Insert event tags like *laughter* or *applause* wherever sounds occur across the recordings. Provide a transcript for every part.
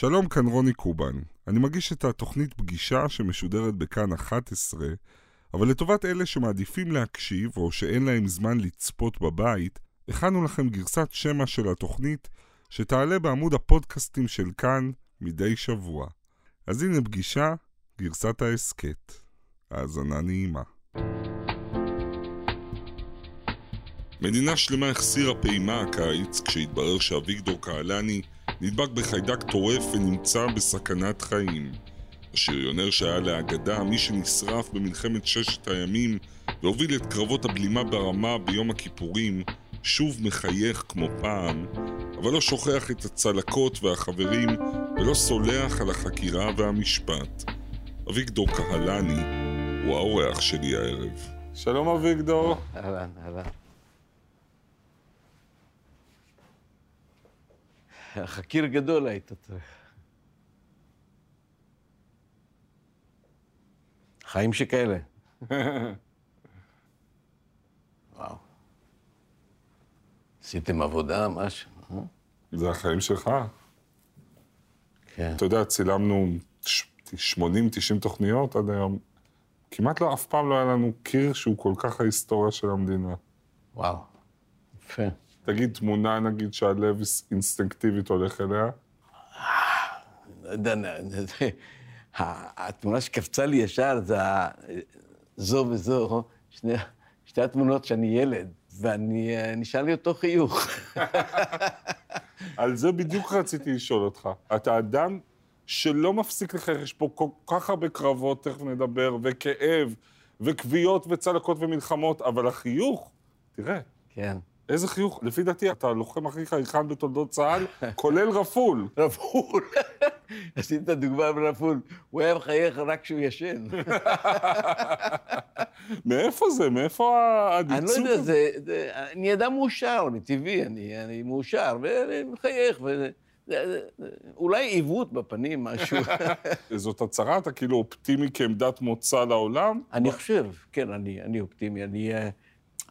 שלום, כאן רוני קובן. אני מגיש את התוכנית פגישה שמשודרת בכאן 11, אבל לטובת אלה שמעדיפים להקשיב או שאין להם זמן לצפות בבית, הכנו לכם גרסת שמע של התוכנית שתעלה בעמוד הפודקאסטים של כאן מדי שבוע. אז הנה פגישה, גרסת ההסכת. האזנה נעימה. מדינה שלמה החסירה פעימה הקיץ כשהתברר שאביגדור קהלני נדבק בחיידק טורף ונמצא בסכנת חיים. השריונר שהיה לאגדה, מי שנשרף במלחמת ששת הימים והוביל את קרבות הבלימה ברמה ביום הכיפורים, שוב מחייך כמו פעם, אבל לא שוכח את הצלקות והחברים ולא סולח על החקירה והמשפט. אביגדור קהלני הוא האורח שלי הערב. שלום אביגדור. אהלן, אהלן. חקיר גדול היית צריך. חיים שכאלה. *laughs* וואו. עשיתם עבודה, משהו, אה? זה החיים שלך. כן. אתה יודע, צילמנו 80-90 תוכניות עד היום. כמעט לא, אף פעם לא היה לנו קיר שהוא כל כך ההיסטוריה של המדינה. וואו. יפה. תגיד תמונה, נגיד, שהלב אינסטינקטיבית הולך אליה. לא התמונה שקפצה לי ישר זה זו וזו, שני, שתי התמונות שאני ילד, ואני נשאר לי אותו חיוך. *laughs* על זה בדיוק רציתי לשאול אותך. אתה אדם שלא מפסיק לחייך, יש פה כל כך הרבה קרבות, תכף נדבר, וכאב, וכוויות וצלקות ומלחמות, אבל החיוך, תראה, כן. איזה חיוך. לפי דעתי, אתה הלוחם הכי חייכן בתולדות צה"ל, *laughs* כולל רפול. רפול. *laughs* עשית את הדוגמה ברפול. הוא היה מחייך רק כשהוא ישן. *laughs* מאיפה זה? מאיפה אני לא יודע? זה, זה, אני אדם מאושר, אני טבעי, אני, אני מאושר, ואני מחייך, זה- אולי עיוות בפנים, משהו. זאת הצהרה? אתה כאילו אופטימי כעמדת מוצא לעולם? אני חושב, כן, אני, אני אופטימי, אני, אה,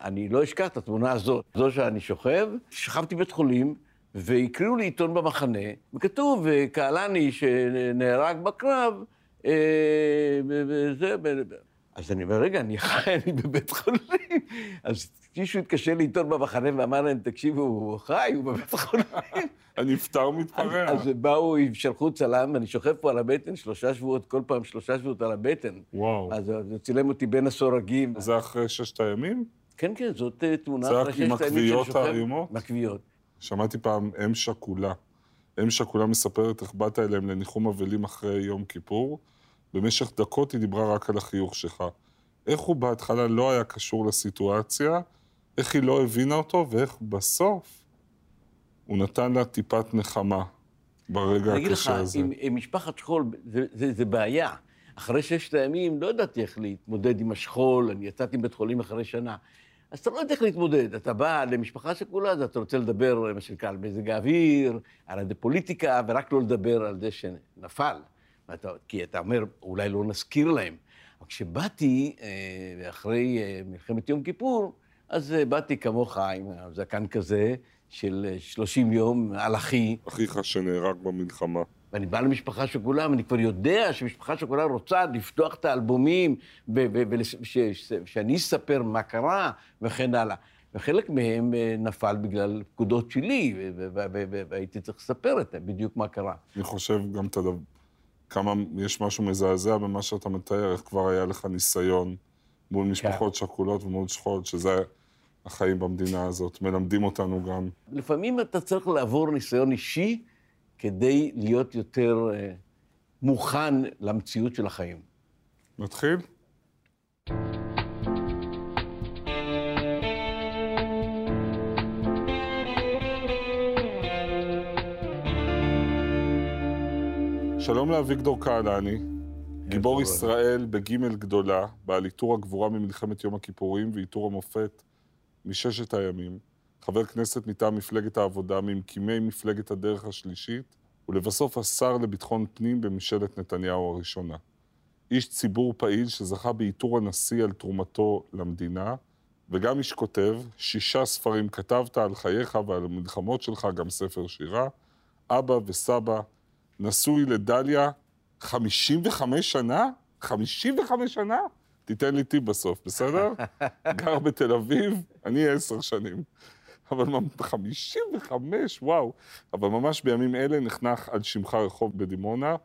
אני לא אשכח את התמונה הזאת. זו שאני שוכב, שכבתי בבית חולים, והקריאו לי עיתון במחנה, וכתוב, אה, קהלני שנהרג בקרב, אה, וזה... אז אני אומר, רגע, אני חי, *laughs* אני בבית חולים. אז מישהו התקשר לעיתון במחנה ואמר להם, תקשיבו, הוא חי, הוא בבית חולים. *laughs* הנפטר אז, מתפרע. אז באו, שלחו צלם, ואני שוכב פה על הבטן שלושה שבועות, כל פעם שלושה שבועות על הבטן. וואו. אז צילם אותי בין הסורגים. זה אחרי ששת הימים? כן, כן, זאת אה, תמונה אחרי רק עם הכוויות. האיומות? עם הכוויות. שמעתי פעם אם שכולה. אם שכולה מספרת איך באת אליהם לניחום אבלים אחרי יום כיפור. במשך דקות היא דיברה רק על החיוך שלך. איך הוא בהתחלה לא היה קשור לסיטואציה, איך היא לא הבינה אותו, ואיך בסוף הוא נתן לה טיפת נחמה ברגע אני אגיד לך, הקשה הזה. עם, עם משפחת שכול, זה, זה, זה בעיה. אחרי ששת הימים לא ידעתי איך להתמודד עם השכול, אני יצאתי מבית חולים אחרי שנה. אז אתה לא יודע איך להתמודד. אתה בא למשפחה שכולה, אז אתה רוצה לדבר, מה שנקרא, על מזג האוויר, על הפוליטיקה, ורק לא לדבר על זה שנפל. ואתה, כי אתה אומר, אולי לא נזכיר להם. אבל כשבאתי, אה, אחרי אה, מלחמת יום כיפור, אז אה, באתי כמוך עם זקן כזה, של אה, 30 יום על אחי. אחיך שנהרג במלחמה. ואני בא למשפחה שכולה, ואני כבר יודע שמשפחה שכולה רוצה לפתוח את האלבומים, ושאני אספר מה קרה, וכן הלאה. וחלק מהם אה, נפל בגלל פקודות שלי, והייתי צריך לספר את זה, בדיוק מה קרה. אני חושב גם את הדבר, כמה יש משהו מזעזע במה שאתה מתאר, איך כבר היה לך ניסיון מול כן. משפחות שכולות ומול שכול, שזה החיים במדינה הזאת. מלמדים אותנו גם. לפעמים אתה צריך לעבור ניסיון אישי כדי להיות יותר אה, מוכן למציאות של החיים. נתחיל? שלום לאביגדור קהלני, גיבור. ישראל בגימל גדולה, בעל עיטור הגבורה ממלחמת יום הכיפורים ועיטור המופת מששת הימים, חבר כנסת מטעם מפלגת העבודה, ממקימי מפלגת הדרך השלישית, ולבסוף השר לביטחון פנים בממשלת נתניהו הראשונה. איש ציבור פעיל שזכה בעיטור הנשיא על תרומתו למדינה, וגם איש כותב, שישה ספרים כתבת על חייך ועל המלחמות שלך, גם ספר שירה, אבא וסבא, נשוי לדליה 55 שנה? 55 שנה? תיתן לי טיפ בסוף, בסדר? גר בתל אביב, אני עשר שנים. אבל 55, וואו. אבל ממש בימים אלה נחנך על שמך רחוב בדימונה.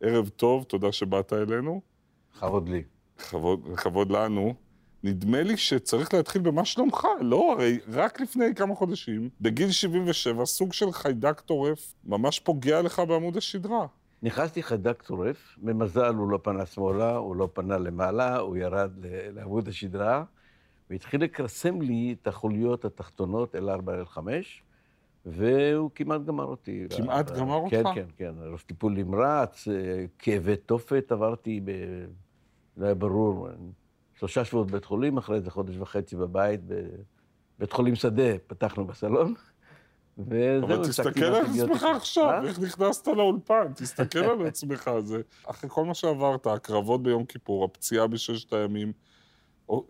ערב טוב, תודה שבאת אלינו. כבוד לי. כבוד, כבוד לנו. נדמה לי שצריך להתחיל במה שלומך, לא? הרי רק לפני כמה חודשים, בגיל 77, סוג של חיידק טורף ממש פוגע לך בעמוד השדרה. נכנסתי חיידק טורף, במזל הוא לא פנה שמאלה, הוא לא פנה למעלה, הוא ירד לעמוד השדרה, והתחיל לקרסם לי את החוליות התחתונות L4, L5, והוא כמעט גמר אותי. כמעט גמר אותך? כן, כן, כן. ראש טיפול נמרץ, כאבי תופת עברתי, ב... לא היה ברור. שלושה שבועות בבית חולים, אחרי זה חודש וחצי בבית, בבית חולים שדה, פתחנו בסלון. וזהו, אבל תסתכל על עצמך עכשיו, אה? איך נכנסת לאולפן, תסתכל על עצמך. זה אחרי כל מה שעברת, הקרבות ביום כיפור, הפציעה בששת הימים,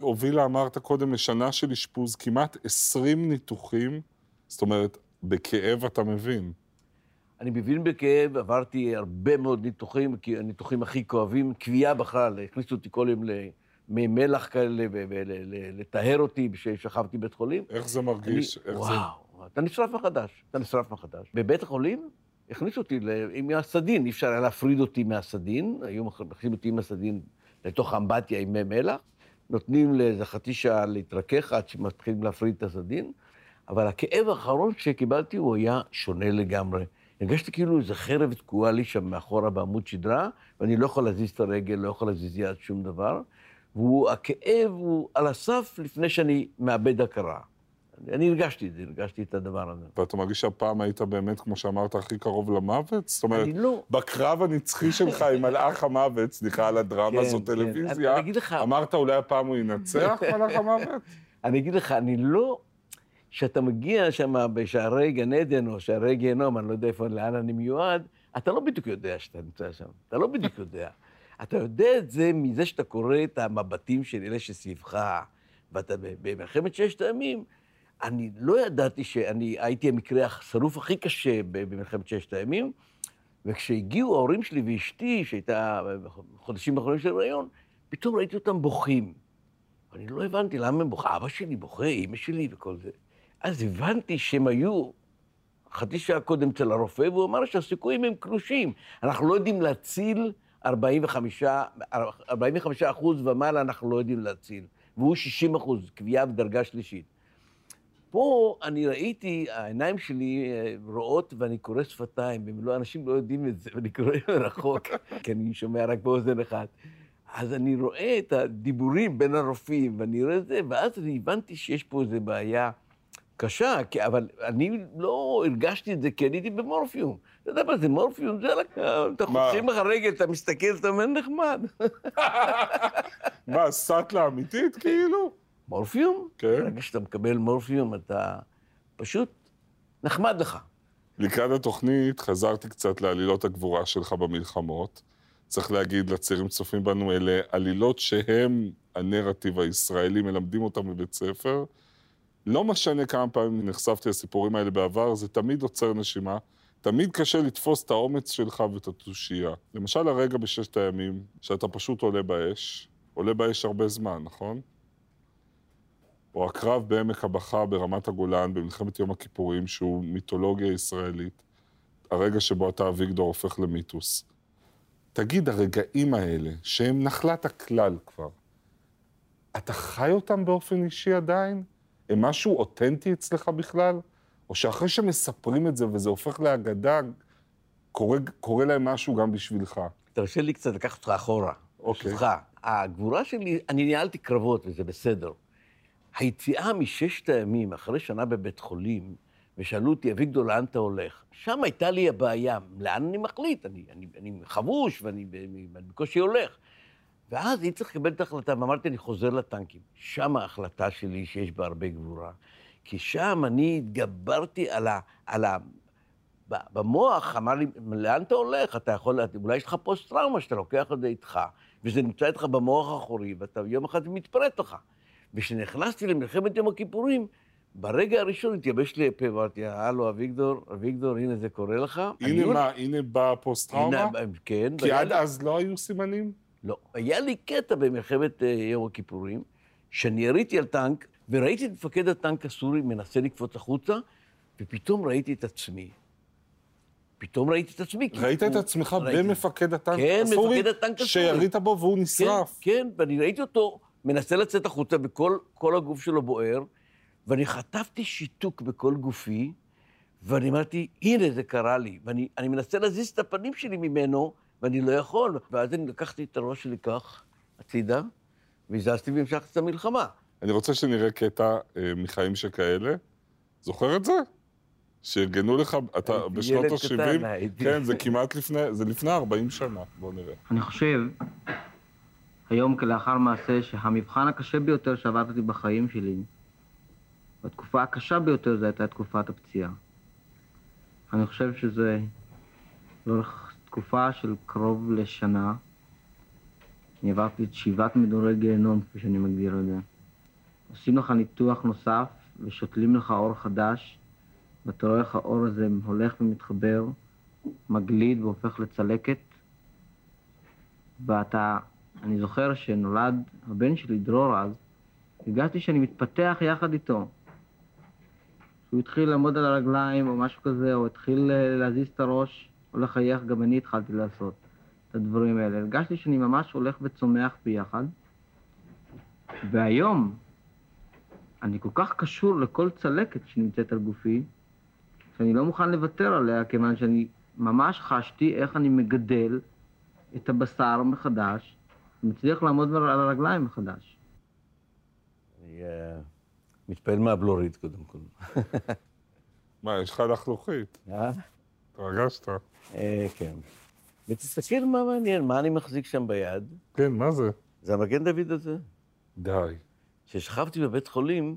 הובילה, אמרת קודם, לשנה של אשפוז, כמעט 20 ניתוחים, זאת אומרת, בכאב אתה מבין. אני מבין בכאב, עברתי הרבה מאוד ניתוחים, כי הניתוחים הכי כואבים, כוויה בכלל, הכניסו אותי כל יום למי מלח כאלה, ולטהר אותי כששכבתי בית חולים. איך זה מרגיש? אני, וואו, זה... אתה נשרף מחדש, אתה נשרף מחדש. בבית החולים הכניסו אותי עם הסדין, אי אפשר היה להפריד אותי מהסדין, היו מכניסים אותי עם הסדין לתוך האמבטיה עם מי מלח, נותנים לאיזה חצי שעה להתרכך עד שמתחילים להפריד את הסדין, אבל הכאב האחרון שקיבלתי הוא היה שונה לגמרי. הרגשתי כאילו איזה חרב תקועה לי שם מאחורה בעמוד שדרה, ואני לא יכול להזיז את הרגל, לא יכול להזיז יד, שום דבר. והכאב הוא על הסף לפני שאני מאבד הכרה. אני הרגשתי את זה, הרגשתי את הדבר הזה. ואתה מרגיש שהפעם היית באמת, כמו שאמרת, הכי קרוב למוות? זאת אומרת, לא. בקרב הנצחי שלך עם *laughs* מלאך המוות, סליחה על הדרמה, כן, זו כן. טלוויזיה, אני, אני לך... אמרת אולי הפעם הוא ינצח, *laughs* מלאך המוות? אני אגיד לך, אני לא... כשאתה מגיע שם בשערי גן עדן או שערי גיהנום, אני לא יודע איפה, לאן אני מיועד, אתה לא בדיוק יודע שאתה נמצא שם. אתה לא בדיוק יודע. אתה יודע את זה מזה שאתה קורא את המבטים של אלה שסביבך, ואתה במלחמת ששת הימים, אני לא ידעתי שאני הייתי המקרה השרוף הכי קשה במלחמת ששת הימים, וכשהגיעו ההורים שלי ואשתי, שהייתה בחודשים האחרונים של הריון, פתאום ראיתי אותם בוכים. אני לא הבנתי למה הם בוכים. אבא שלי בוכה, אימא שלי וכל זה. אז הבנתי שהם היו חצי שעה קודם אצל הרופא, והוא אמר שהסיכויים הם קלושים. אנחנו לא יודעים להציל 45, 45 אחוז ומעלה, אנחנו לא יודעים להציל. והוא 60 אחוז, קביעה בדרגה שלישית. פה אני ראיתי, העיניים שלי אה, רואות ואני קורא שפתיים, ולא, אנשים לא יודעים את זה, ואני קורא מרחוק, כי אני שומע רק באוזן אחת. אז אני רואה את הדיבורים בין הרופאים, ואני רואה את זה, ואז אני הבנתי שיש פה איזו בעיה קשה, כי, אבל אני לא הרגשתי את זה כי אני הייתי במורפיום. אתה יודע מה זה מורפיום? זה רק, אתה חותכים לך רגל, אתה מסתכל, אתה אומר נחמד. *laughs* מה, סאטלה אמיתית כאילו? מורפיום? כן. ברגע שאתה מקבל מורפיום, אתה פשוט נחמד לך. לקראת התוכנית חזרתי קצת לעלילות הגבורה שלך במלחמות. צריך להגיד לצעירים צופים בנו, אלה עלילות שהם הנרטיב הישראלי, מלמדים אותם בבית ספר. לא משנה כמה פעמים נחשפתי לסיפורים האלה בעבר, זה תמיד עוצר נשימה. תמיד קשה לתפוס את האומץ שלך ואת התושייה. למשל הרגע בששת הימים, שאתה פשוט עולה באש, עולה באש הרבה זמן, נכון? או הקרב בעמק הבכה ברמת הגולן במלחמת יום הכיפורים, שהוא מיתולוגיה ישראלית, הרגע שבו אתה אביגדור הופך למיתוס. תגיד, הרגעים האלה, שהם נחלת הכלל כבר, אתה חי אותם באופן אישי עדיין? הם משהו אותנטי אצלך בכלל? או שאחרי שמספרים את זה וזה הופך לאגדה, קורה, קורה להם משהו גם בשבילך? תרשה לי קצת לקחת אותך אחורה. אוקיי. בשבילך. הגבורה שלי, אני ניהלתי קרבות וזה בסדר. היציאה מששת הימים, אחרי שנה בבית חולים, ושאלו אותי, אביגדור, לאן אתה הולך? שם הייתה לי הבעיה, לאן אני מחליט? אני, אני, אני חבוש ואני בקושי הולך. ואז הייתי צריך לקבל את ההחלטה, ואמרתי, אני חוזר לטנקים. שם ההחלטה שלי שיש בה הרבה גבורה. כי שם אני התגברתי על ה... על ה במוח אמר לי, לאן אתה הולך? אתה יכול, אולי יש לך פוסט-טראומה שאתה לוקח את זה איתך, וזה נמצא איתך במוח האחורי, ואתה יום אחד מתפרט לך. וכשנכנסתי למלחמת יום הכיפורים, ברגע הראשון התייבש לי הפה, אמרתי, הלו, אביגדור, אביגדור, הנה זה קורה לך. הנה מה, הנה באה הפוסט-טראומה? הנה, כן. כי עד אז לא היו סימנים? לא. היה לי קטע במלחמת אה, יום הכיפורים, שאני יריתי על טנק, וראיתי את מפקד הטנק הסורי מנסה לקפוץ החוצה, ופתאום ראיתי את עצמי. פתאום ראיתי את עצמי. ראית את עצמך. במפקד הטנק כן, הסורי? מפקד הטנק הסורי. שירית בו והוא כן, נשרף? כן, ואני ראיתי אותו מנסה לצאת החוצה, וכל כל הגוף שלו בוער, ואני חטפתי שיתוק בכל גופי, ואני אמרתי, הנה, זה קרה לי. ואני אני מנסה להזיז את הפנים שלי ממנו, ואני לא יכול. ואז אני לקחתי את הראש שלי כך, הצידה, והזזתי והמשכתי את המלחמה. אני רוצה שנראה קטע אה, מחיים שכאלה. זוכר את זה? שארגנו לך, אתה בשנות ילד ה-70? קטן, הייתי. כן, זה כמעט לפני, זה לפני 40 שנה, בוא נראה. אני חושב, היום כלאחר מעשה, שהמבחן הקשה ביותר שעברתי בחיים שלי, והתקופה הקשה ביותר זו הייתה תקופת הפציעה. אני חושב שזה לאורך תקופה של קרוב לשנה, אני עברתי את שבעת מדורי גיהנום, כפי שאני מגדיר את זה. עושים לך ניתוח נוסף ושותלים לך אור חדש, ואתה רואה איך האור הזה הולך ומתחבר, מגליד והופך לצלקת, ואתה, אני זוכר שנולד הבן שלי, דרור אז, הרגשתי שאני מתפתח יחד איתו. שהוא התחיל לעמוד על הרגליים או משהו כזה, או התחיל אה, להזיז את הראש או לחייך, גם אני התחלתי לעשות את הדברים האלה. הרגשתי שאני ממש הולך וצומח ביחד. והיום, אני כל כך קשור לכל צלקת שנמצאת על גופי, שאני לא מוכן לוותר עליה, כיוון שאני ממש חשתי איך אני מגדל את הבשר מחדש, ומצליח לעמוד על הרגליים מחדש. אני מתפעל מהבלורית, קודם כל. מה, יש לך לחלוכית? אה? התרגשת? אה, כן. ותסתכל מה מעניין, מה אני מחזיק שם ביד. כן, מה זה? זה המגן דוד הזה. די. כששכבתי בבית חולים,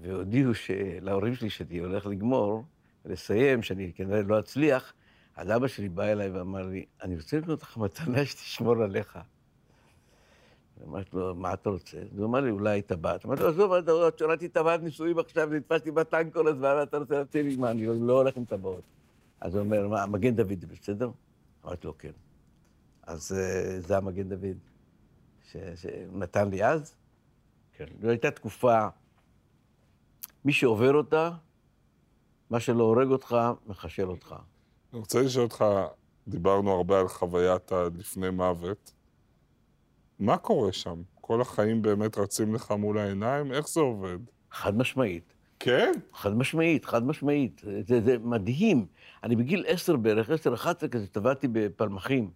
והודיעו להורים שלי שאני הולך לגמור, לסיים, שאני כנראה לא אצליח, אז אבא שלי בא אליי ואמר לי, אני רוצה לקנות לך מתנה שתשמור עליך. אמרתי לו, מה אתה רוצה? אז הוא אמר לי, אולי טבעת. אמרתי לו, עזוב, אתה ראיתי טבעת נישואים עכשיו, נתפסתי בטנק כל הזמן, ואתה רוצה להציע לי, מה, אני לא הולך עם טבעות. אז הוא אומר, מה, מגן דוד זה בסדר? אמרתי לו, כן. אז אה, זה המגן דוד ש- שהוא נתן לי אז. כן. זו הייתה תקופה, מי שעובר אותה, מה שלא הורג אותך, מחשל אותך. אני רוצה לשאול אותך, דיברנו הרבה על חוויית הלפני מוות. מה קורה שם? כל החיים באמת רצים לך מול העיניים? איך זה עובד? חד משמעית. כן? חד משמעית, חד משמעית. זה, זה מדהים. אני בגיל עשר בערך, עשר, אחת עשרה כזה, טבעתי בפלמחים.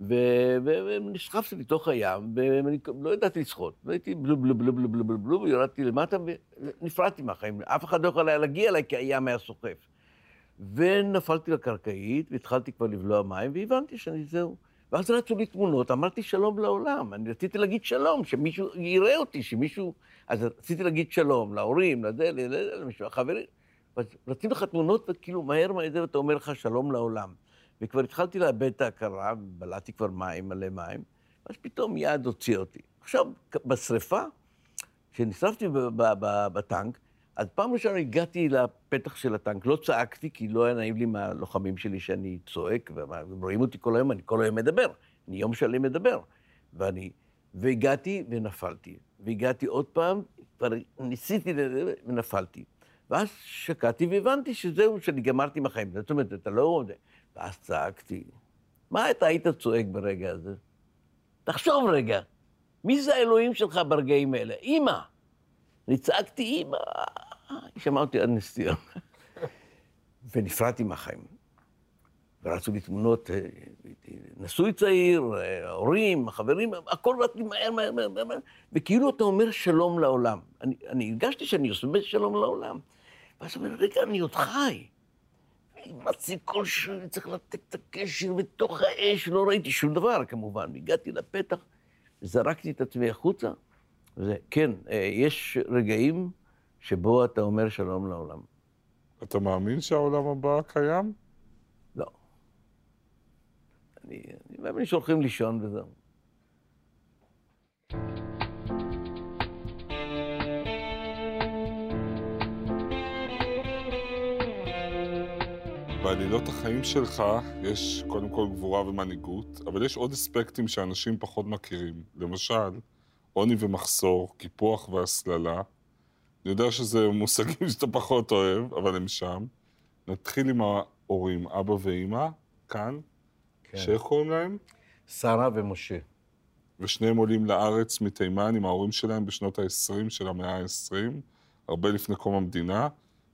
ונסחפתי לתוך הים, ואני לא ידעתי לשחות. והייתי בלוב, בלוב, בלוב, בלוב, בלוב, בלוב, בלוב, ירדתי למטה ונפרדתי מהחיים. אף אחד לא יכול היה להגיע אליי, כי הים היה סוחף. ונפלתי לקרקעית, והתחלתי כבר לבלוע מים, והבנתי שאני זהו. ואז רצו לי תמונות, אמרתי שלום לעולם. אני רציתי להגיד שלום, שמישהו יראה אותי, שמישהו... אז רציתי להגיד שלום להורים, לזה, לזה, למישהו, לחברים. אז רציתי לך תמונות, וכאילו מהר מהר, ואתה אומר לך שלום לעולם. וכבר התחלתי לאבד את ההכרה, בלעתי כבר מים, מלא מים, ואז פתאום יד הוציא אותי. עכשיו, בשריפה, כשנשרפתי בטנק, אז פעם ראשונה הגעתי לפתח של הטנק, לא צעקתי, כי לא היה נעים לי מהלוחמים שלי שאני צועק, והם רואים אותי כל היום, אני כל היום מדבר, אני יום שלם מדבר. ואני, והגעתי ונפלתי, והגעתי עוד פעם, כבר ניסיתי ונפלתי. ואז שקעתי והבנתי שזהו, שאני גמרתי עם החיים. זאת אומרת, אתה לא... ואז צעקתי, מה אתה היית צועק ברגע הזה? תחשוב רגע, מי זה האלוהים שלך ברגעים האלה? אימא. אני צעקתי, אימא. אותי עד נס ציונה. ונפרדתי מהחיים. ורצו לי תמונות, אה, נשוי צעיר, אה, הורים, חברים, הכל רצתי מהר, מהר, מהר, מהר, וכאילו אתה אומר שלום לעולם. אני, אני הרגשתי שאני עושה שלום לעולם. ואז הוא אומר, רגע, אני עוד חי. אימצתי כלשהו, אני צריך לתת את הקשר בתוך האש, לא ראיתי שום דבר, כמובן. הגעתי לפתח, זרקתי את עצמי החוצה. וזה, כן, אה, יש רגעים שבו אתה אומר שלום לעולם. אתה מאמין שהעולם הבא קיים? לא. אני, אני מאמין שהולכים לישון וזהו. בעלילות החיים שלך יש קודם כל גבורה ומנהיגות, אבל יש עוד אספקטים שאנשים פחות מכירים. למשל, עוני ומחסור, קיפוח והסללה, אני יודע שזה מושגים שאתה פחות אוהב, אבל הם שם. נתחיל עם ההורים, אבא ואימא, כאן, כן. שאיך קוראים להם? שרה ומשה. ושניהם עולים לארץ מתימן עם ההורים שלהם בשנות ה-20 של המאה ה-20, הרבה לפני קום המדינה,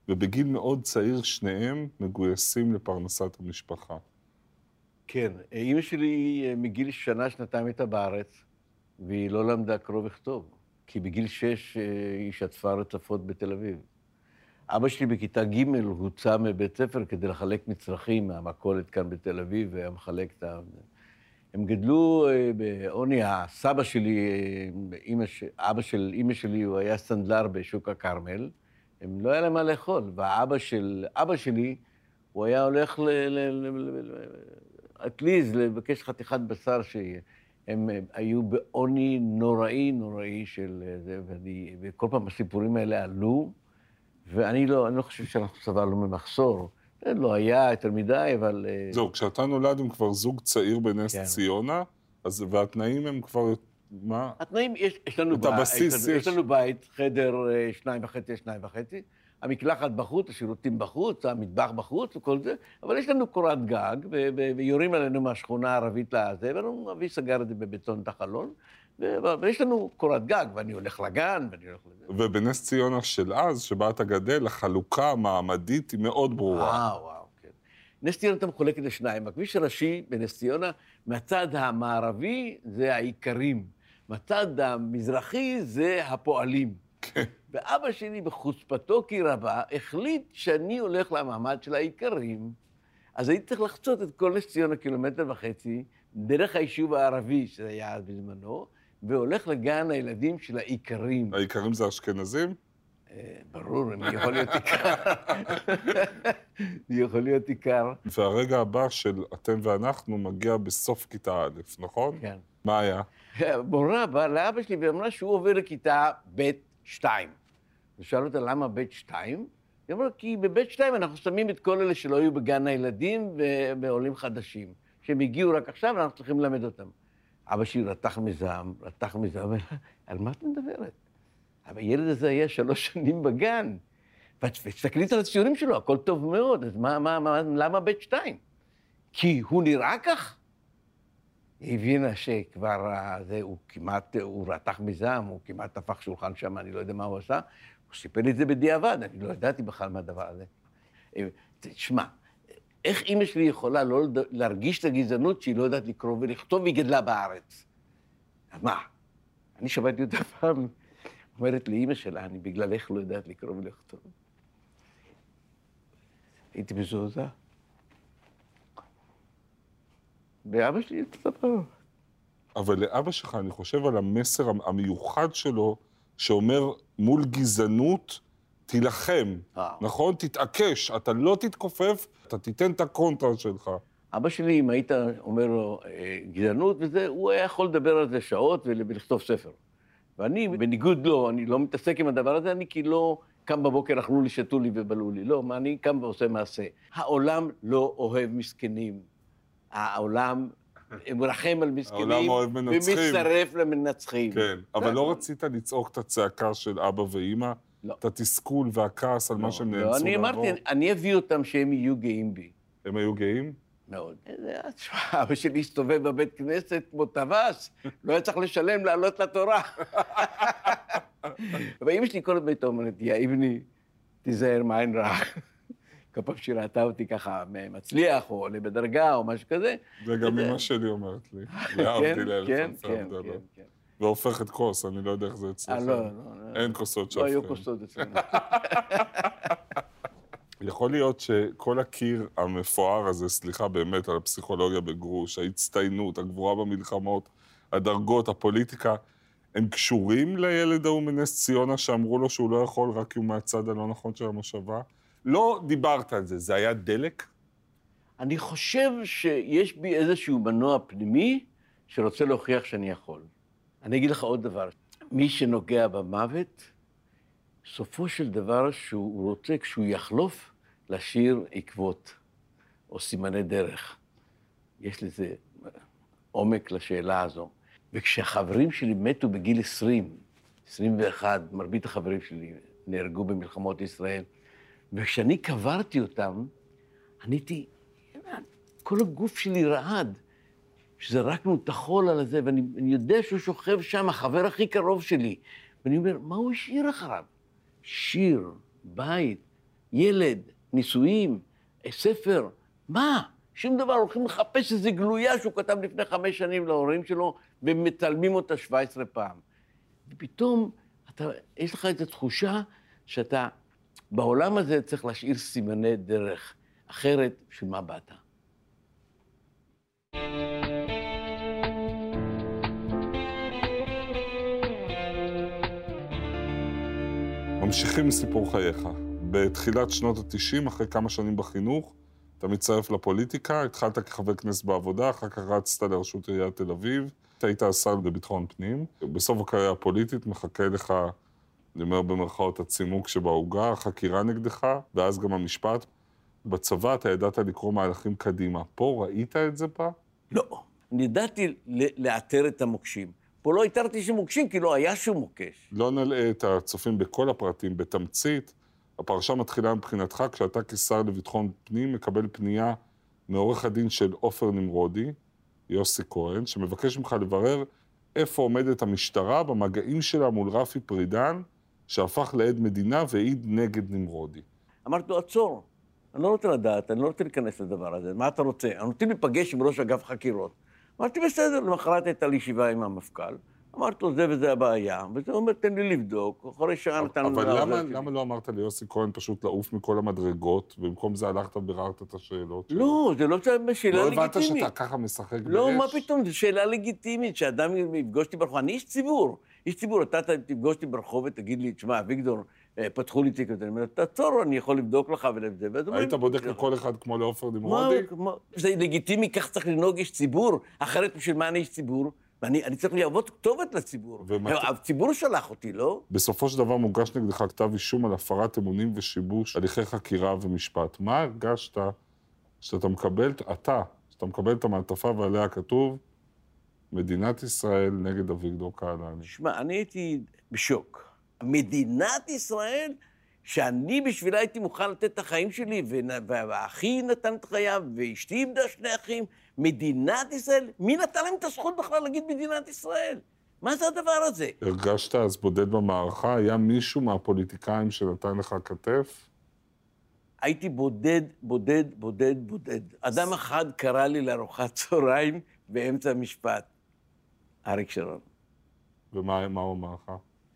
ובגיל מאוד צעיר שניהם מגויסים לפרנסת המשפחה. כן, אימא שלי אה, מגיל שנה, שנתיים הייתה בארץ, והיא לא למדה קרוא וכתוב, כי בגיל שש אה, היא שטפה רצפות בתל אביב. אבא שלי בכיתה ג' הוצא מבית ספר כדי לחלק מצרכים מהמכולת כאן בתל אביב, והיה מחלק את ה... הם גדלו אה, בעוני, הסבא שלי, אה, אימא, ש- אבא של אימא שלי, הוא היה סנדלר בשוק הכרמל, הם לא היה להם מה לאכול, והאבא של אבא שלי, הוא היה הולך ל... ל, ל, ל, ל אטליז, לבקש חתיכת בשר שיהיה. הם אה, היו בעוני נוראי, נוראי של אה, זה, ואני, וכל פעם הסיפורים האלה עלו, ואני לא, אני לא חושב שאנחנו סבלנו ממחסור. זה לא היה יותר מדי, אבל... אה, זהו, כשאתה נולד הם כבר זוג צעיר בנס כן. ציונה, אז, והתנאים הם כבר, מה? התנאים, יש, יש לנו את הבסיס יש, יש. יש לנו בית, חדר אה, שניים וחצי, שניים וחצי, המקלחת בחוץ, השירותים בחוץ, המטבח בחוץ וכל זה, אבל יש לנו קורת גג, ויורים עלינו מהשכונה הערבית לזה, ואנו, אבי סגר את זה בבטון את החלון, ויש לנו קורת גג, ואני הולך לגן, ואני הולך לזה. ובנס ציונה של אז, שבה אתה גדל, החלוקה המעמדית היא מאוד ברורה. וואו, וואו, כן. נס ציונה אתה מחולקת לשניים. הכביש הראשי בנס ציונה, מהצד המערבי זה האיכרים, מהצד המזרחי זה הפועלים. כן. ואבא שלי, בחוצפתו כי רבה, החליט שאני הולך למעמד של האיכרים. אז הייתי צריך לחצות את כל נס ציונה קילומטר וחצי, דרך היישוב הערבי, שזה היה אז בזמנו, והולך לגן הילדים של האיכרים. העיקרים זה אשכנזים? אה, ברור, מי יכול להיות עיקר? יכול להיות עיקר? והרגע הבא של אתם ואנחנו מגיע בסוף כיתה א', נכון? כן. מה היה? מורה באה לאבא שלי ואמרה שהוא עובר לכיתה ב' 2. ושאל אותה למה ב' 2? היא אמרה, כי בב' 2 אנחנו שמים את כל אלה שלא היו בגן הילדים ועולים חדשים, שהם הגיעו רק עכשיו ואנחנו צריכים ללמד אותם. אבא שלי רתח מזעם, רתח מזעם, על מה את מדברת? הילד הזה היה שלוש שנים בגן, ותסתכלי על הציונים שלו, הכל טוב מאוד, אז מה, מה, מה, למה ב' 2? כי הוא נראה כך? היא הבינה שכבר אה, זה, הוא כמעט, הוא רתח מזעם, הוא כמעט טפח שולחן שם, אני לא יודע מה הוא עשה. הוא סיפר לי את זה בדיעבד, אני לא ידעתי בכלל מה הדבר הזה. אה, תשמע, איך אימא שלי יכולה לא להרגיש את הגזענות שהיא לא יודעת לקרוא ולכתוב והיא גדלה בארץ? מה? אני שמעתי אותה *laughs* פעם אומרת לאימא שלה, אני בגללך לא יודעת לקרוא ולכתוב. הייתי מזועזע. ואבא שלי אותו דבר. אבל לאבא שלך, אני חושב על המסר המיוחד שלו, שאומר, מול גזענות, תילחם, אה. נכון? תתעקש, אתה לא תתכופף, אתה תיתן את הקונטרה שלך. אבא שלי, אם היית אומר לו אה, גזענות וזה, הוא היה יכול לדבר על זה שעות ול- ולכתוב ספר. ואני, בניגוד לו, אני לא מתעסק עם הדבר הזה, אני כי לא קם בבוקר, אכלו לי, שתו לי ובלעו לי. לא, מה, אני קם ועושה מעשה. העולם לא אוהב מסכנים. העולם מרחם על מסכנים. ומצטרף למנצחים. כן, אבל לא רצית לצעוק את הצעקה של אבא ואימא? לא. את התסכול והכעס על מה שהם לא, נאלצו אני לעבור? אמרתי, אני אביא אותם שהם יהיו גאים בי. הם היו גאים? מאוד. תשמע, אבא שלי הסתובב בבית כנסת כמו טווס, לא היה צריך לשלם לעלות לתורה. *laughs* ואימא שלי כל הזמן הייתה אומרת, יא אבני, תיזהר מעין רע. כל פעם שהיא ראתה אותי ככה מצליח, או עולה בדרגה, או משהו כזה. זה- אמא שלי אומרת לי, *laughs* כן, להבדיל אלף כן, אלפי כן, הבדלות. כן, כן. והופכת כוס, אני לא יודע איך זה אה, אצלכם. לא, לא, לא. אין כוסות לא היו. כוסות אצלנו. *laughs* יכול להיות שכל הקיר המפואר הזה, סליחה באמת על הפסיכולוגיה בגרוש, ההצטיינות, הגבורה במלחמות, הדרגות, הפוליטיקה, הם קשורים לילד ההוא מנס ציונה שאמרו לו שהוא לא יכול רק כי הוא מהצד הלא נכון של המושבה? לא דיברת על זה, זה היה דלק? אני חושב שיש בי איזשהו מנוע פנימי שרוצה להוכיח שאני יכול. אני אגיד לך עוד דבר. מי שנוגע במוות, סופו של דבר שהוא רוצה, כשהוא יחלוף, להשאיר עקבות. או סימני דרך. יש לזה עומק לשאלה הזו. וכשהחברים שלי מתו בגיל 20, 21, מרבית החברים שלי נהרגו במלחמות ישראל, וכשאני קברתי אותם, אני הייתי, כל הגוף שלי רעד. שזרקנו את החול על הזה, ואני יודע שהוא שוכב שם, החבר הכי קרוב שלי. ואני אומר, מה הוא השאיר אחריו? שיר, בית, ילד, נישואים, ספר, מה? שום דבר, הולכים לחפש איזו גלויה שהוא כתב לפני חמש שנים להורים שלו, ומצלמים אותה 17 פעם. ופתאום אתה, יש לך את התחושה שאתה בעולם הזה צריך להשאיר סימני דרך, אחרת, בשביל מה באת? ממשיכים מסיפור חייך. בתחילת שנות ה-90, אחרי כמה שנים בחינוך, אתה מצטרף לפוליטיקה, התחלת כחבר כנסת בעבודה, אחר כך רצת לראשות עיריית תל אביב, אתה היית השר לביטחון פנים. בסוף הקריירה הפוליטית מחכה לך, אני אומר במרכאות, הצימוק שבעוגה, החקירה נגדך, ואז גם המשפט. בצבא אתה ידעת לקרוא מהלכים קדימה. פה ראית את זה פעם? לא. אני ידעתי לאתר את המוקשים. פה לא התרתי שמוקשים, כי לא היה שום מוקש. לא נלאה את הצופים בכל הפרטים, בתמצית. הפרשה מתחילה מבחינתך כשאתה כשר לביטחון פנים מקבל פנייה מעורך הדין של עופר נמרודי, יוסי כהן, שמבקש ממך לברר איפה עומדת המשטרה במגעים שלה מול רפי פרידן, שהפך לעד מדינה והעיד נגד נמרודי. אמרתי לו, עצור, אני לא רוצה לדעת, אני לא רוצה להיכנס לדבר הזה, מה אתה רוצה? אני רוצה להיפגש עם ראש אגף חקירות. אמרתי, בסדר, למחרת הייתה לי ישיבה עם המפכ"ל. אמרתי לו, זה וזה הבעיה, וזה אומר, תן לי לבדוק, אחרי שעה נתנו... אבל למה, למה לא אמרת ליוסי כהן פשוט לעוף מכל המדרגות, ובמקום זה הלכת וביררת את השאלות שלו? לא, זה לא שאלה לגיטימית. לא הבנת שאתה ככה משחק באש? לא, מה פתאום, זו שאלה לגיטימית, שאדם יפגוש אותי ברחוב. אני איש ציבור. איש ציבור, אתה תפגוש אותי ברחוב ותגיד לי, תשמע, אביגדור, אה, פתחו לי תיק, אני אומר, תעצור, אני יכול לבדוק לך ולזה. היית בודק לכל אחד כמו לעופר נמרודי? זה לגיטימי, כך צריך לנהוג איש ציבור, אחרת בשביל מה אני איש ציבור? ואני צריך להוות כתובת לציבור. ומת... הציבור שלח אותי, לא? בסופו של דבר מוגש נגדך כתב אישום על הפרת אמונים ושיבוש הליכי חקירה ומשפט. מה הרגשת שאתה מקבל, אתה, שאתה מקבל את המעטפה ועליה כתוב, מדינת ישראל נגד אביגדור קהלני? שמע, אני הייתי בשוק. מדינת ישראל, שאני בשבילה הייתי מוכן לתת את החיים שלי, ואחי נתן את חייו, ואשתי איבדה שני אחים, מדינת ישראל, מי נתן להם את הזכות בכלל להגיד מדינת ישראל? מה זה הדבר הזה? הרגשת אז בודד במערכה? היה מישהו מהפוליטיקאים שנתן לך כתף? הייתי בודד, בודד, בודד, בודד. אדם אחד קרא לי לארוחת צהריים באמצע המשפט, אריק שרון. ומה הוא אמר לך?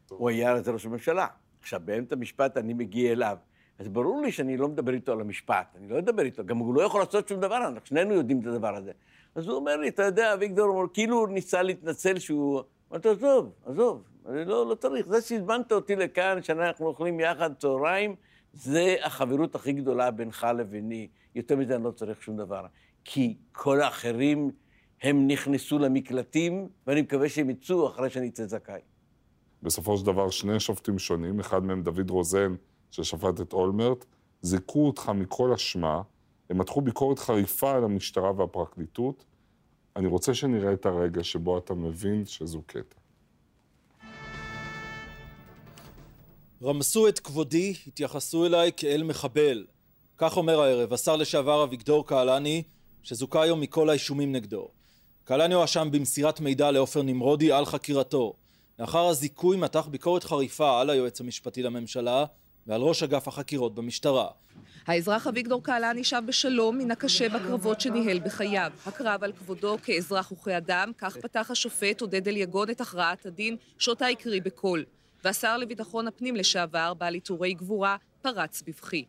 הוא היה אז ראש הממשלה. עכשיו, באמצע המשפט אני מגיע אליו. אז ברור לי שאני לא מדבר איתו על המשפט, אני לא אדבר איתו, גם הוא לא יכול לעשות שום דבר, אנחנו שנינו יודעים את הדבר הזה. אז הוא אומר לי, אתה יודע, אביגדור, הוא כאילו הוא ניסה להתנצל שהוא... אמרתי, עזוב, עזוב, אני לא, לא צריך, זה שהזמנת אותי לכאן, שאנחנו אוכלים יחד צהריים, זה החברות הכי גדולה בינך לביני. יותר מזה אני לא צריך שום דבר. כי כל האחרים, הם נכנסו למקלטים, ואני מקווה שהם יצאו אחרי שאני אצא זכאי. בסופו של דבר, שני שופטים שונים, אחד מהם דוד רוזן, ששפט את אולמרט, זיכו אותך מכל אשמה, הם מתחו ביקורת חריפה על המשטרה והפרקליטות. אני רוצה שנראה את הרגע שבו אתה מבין שזו קטע. רמסו את כבודי, התייחסו אליי כאל מחבל. כך אומר הערב השר לשעבר אביגדור קהלני, שזוכה היום מכל האישומים נגדו. קהלני הואשם במסירת מידע לעופר נמרודי על חקירתו. לאחר הזיכוי מתח ביקורת חריפה על היועץ המשפטי לממשלה ועל ראש אגף החקירות במשטרה. האזרח אביגדור קהלני שב בשלום מן הקשה בקרבות שניהל בחייו. הקרב על כבודו כאזרח וכאדם, כך פתח השופט עודד אליגון את הכרעת הדין, שאותה הקריא בקול. והשר לביטחון הפנים לשעבר, בעל עיטורי גבורה, פרץ בבכי.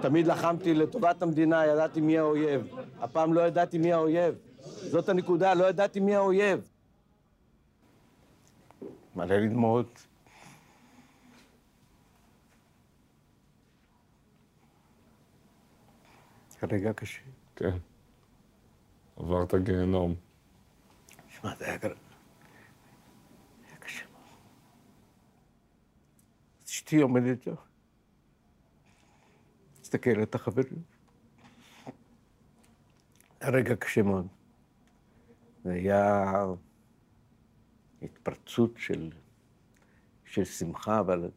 תמיד לחמתי לטובת המדינה, ידעתי מי האויב. הפעם לא ידעתי מי האויב. זאת הנקודה, לא ידעתי מי האויב. מלא ללמוד. רגע קשה. כן. עברת גיהנום. שמע, זה היה קשה מאוד. אשתי עומדת שם, מסתכלת החברים. רגע קשה מאוד. זה היה התפרצות של, של שמחה, אבל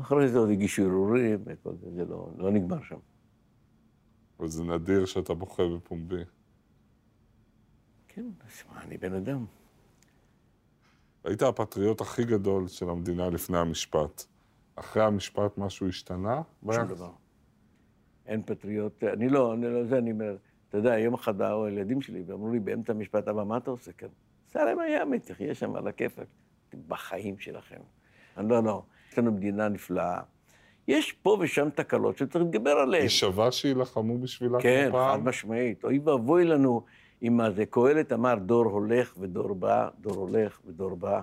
אחרי זה עוד הגישו ערעורים וכל זה, זה לא, לא נגמר שם. וזה נדיר שאתה בוכה בפומבי. כן, שמע, אני בן אדם. היית הפטריוט הכי גדול של המדינה לפני המשפט. אחרי המשפט משהו השתנה? שום דבר. אין פטריוט, אני לא, אני לא, זה אני אומר, אתה יודע, יום אחד באו הילדים שלי ואמרו לי באמצע המשפט, אבא, מה אתה עושה כאן? סע להם הים, תחיה שם על הכיפאק. בחיים שלכם. אני לא, לא, יש לנו מדינה נפלאה. יש פה ושם תקלות שצריך להתגבר עליהן. היא שווה שיילחמו בשבילה כן, חד פעם? משמעית. אוי ואבוי לנו אם זה. קהלת אמר, דור הולך ודור בא, דור הולך ודור בא,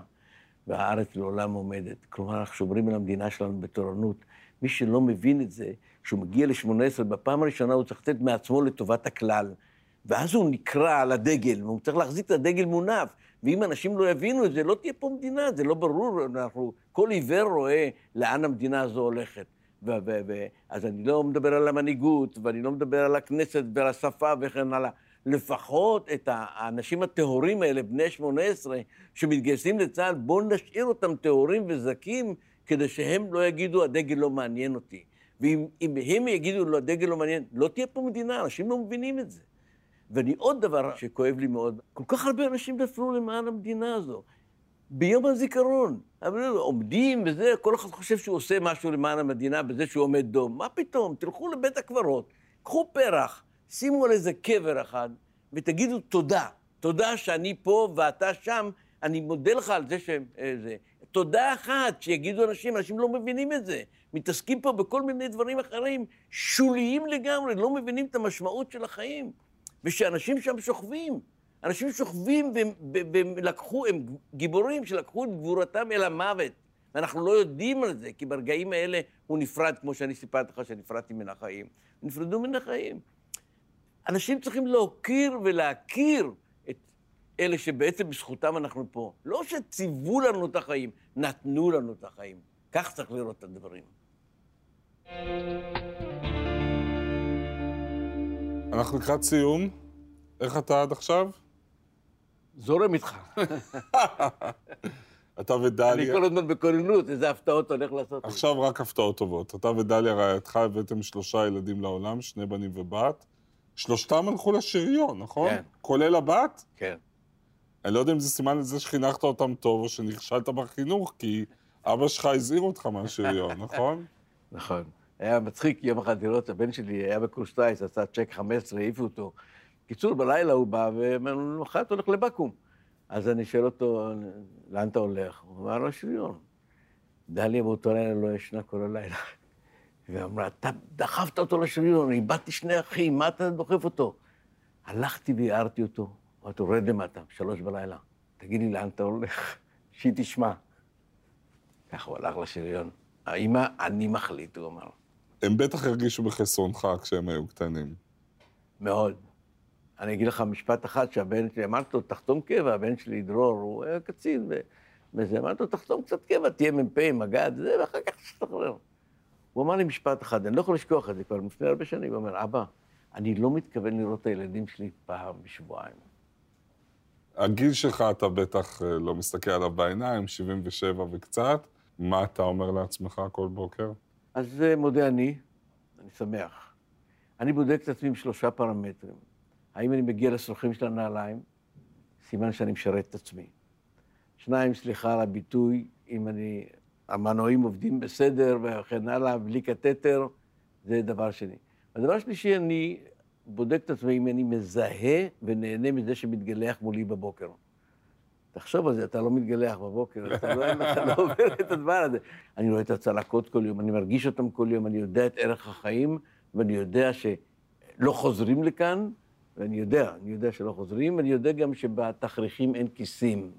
והארץ לעולם עומדת. כלומר, אנחנו שומרים על המדינה שלנו בתורנות. מי שלא מבין את זה, כשהוא מגיע ל-18, בפעם הראשונה הוא צריך לתת מעצמו לטובת הכלל. ואז הוא נקרע על הדגל, והוא צריך להחזיק את הדגל מונף. ואם אנשים לא יבינו את זה, לא תהיה פה מדינה, זה לא ברור. אנחנו, כל עיוור רואה לאן המדינה הזו הולכת. ו- ו- ו- אז אני לא מדבר על המנהיגות, ואני לא מדבר על הכנסת ועל השפה וכן הלאה. לפחות את האנשים הטהורים האלה, בני 18, שמתגייסים לצה"ל, בואו נשאיר אותם טהורים וזכים, כדי שהם לא יגידו, הדגל לא מעניין אותי. ואם אם הם יגידו, לא, הדגל לא מעניין, לא תהיה פה מדינה, אנשים לא מבינים את זה. ואני עוד דבר שכואב לי מאוד, כל כך הרבה אנשים נפלו למען המדינה הזו. ביום הזיכרון, אבל עומדים וזה, כל אחד חושב שהוא עושה משהו למען המדינה בזה שהוא עומד דום. מה פתאום? תלכו לבית הקברות, קחו פרח, שימו על איזה קבר אחד, ותגידו תודה. תודה שאני פה ואתה שם, אני מודה לך על זה ש... אה. תודה אחת, שיגידו אנשים, אנשים לא מבינים את זה. מתעסקים פה בכל מיני דברים אחרים, שוליים לגמרי, לא מבינים את המשמעות של החיים. ושאנשים שם שוכבים. אנשים שוכבים ולקחו, הם גיבורים שלקחו את גבורתם אל המוות. ואנחנו לא יודעים על זה, כי ברגעים האלה הוא נפרד, כמו שאני סיפרתי לך שנפרדתי מן החיים. נפרדו מן החיים. אנשים צריכים להוקיר ולהכיר את אלה שבעצם בזכותם אנחנו פה. לא שציוו לנו את החיים, נתנו לנו את החיים. כך צריך לראות את הדברים. אנחנו לקראת סיום. איך אתה עד עכשיו? זורם איתך. *laughs* אתה אני ודליה... כל הזמן בכוננות, איזה הפתעות הולך לעשות. עכשיו רק הפתעות טובות. אתה ודליה רעייתך הבאתם שלושה ילדים לעולם, שני בנים ובת. שלושתם הלכו לשריון, נכון? כן. כולל הבת? כן. אני לא יודע אם זה סימן לזה שחינכת אותם טוב או שנכשלת בחינוך, כי אבא שלך הזהיר אותך מהשריון, *laughs* נכון? נכון. היה מצחיק יום אחד לראות, הבן שלי היה בקורס טייס, עשה צ'ק 15, העיפו אותו. קיצור, בלילה הוא בא ואומר לו, למחרת הולך לבקו"ם. אז אני שואל אותו, לאן אתה הולך? הוא אמר, לשריון. דליה באותו לילה לא ישנה כל הלילה. והיא אמרה, אתה דחפת אותו לשריון, איבדתי שני אחים, מה אתה דוחף אותו? הלכתי והערתי אותו, אמרתי, רד למטה, שלוש בלילה. תגיד לי, לאן אתה הולך? שהיא תשמע. ככה הוא הלך לשריון. האמא, אני מחליט, הוא אמר. הם בטח הרגישו בחסרונך כשהם היו קטנים. מאוד. אני אגיד לך משפט אחד שהבן שלי, אמרתי לו, תחתום קבע, הבן שלי דרור, הוא היה קצין, וזה, אמרתי לו, תחתום קצת קבע, תהיה מ"פ, מג"ד, זה, ואחר כך תשתחרר. הוא אמר לי משפט אחד, אני לא יכול לשכוח את זה כבר לפני הרבה שנים, הוא אומר, אבא, אני לא מתכוון לראות את הילדים שלי פעם בשבועיים. הגיל שלך, אתה בטח אה, לא מסתכל עליו בעיניים, 77 וקצת. מה אתה אומר לעצמך כל בוקר? אז מודה אני, אני שמח. אני בודק את עצמי עם שלושה פרמטרים. האם אני מגיע לסרוכים של הנעליים? סימן שאני משרת את עצמי. שניים, סליחה על הביטוי, אם אני... המנועים עובדים בסדר וכן הלאה, בלי קתטר, זה דבר שני. הדבר שלישי, אני בודק את עצמי אם אני מזהה ונהנה מזה שמתגלח מולי בבוקר. תחשוב על זה, אתה לא מתגלח בבוקר, אתה לא, אתה לא *laughs* עובר את הדבר הזה. אני רואה את הצלקות כל יום, אני מרגיש אותם כל יום, אני יודע את ערך החיים, ואני יודע שלא חוזרים לכאן, ואני יודע, אני יודע שלא חוזרים, ואני יודע גם שבתכריכים אין כיסים.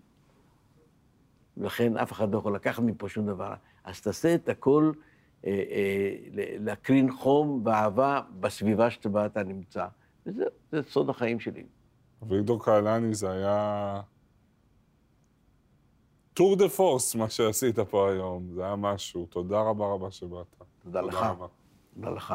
ולכן אף אחד לא יכול לקחת מפה שום דבר. אז תעשה את הכל, אה, אה, להקרין חום ואהבה בסביבה שבה אתה נמצא. וזה זה סוד החיים שלי. אביגדור קהלני זה היה... טור דה פורס, מה שעשית פה היום. זה היה משהו. תודה רבה רבה שבאת. תודה לך. רבה. תודה לך.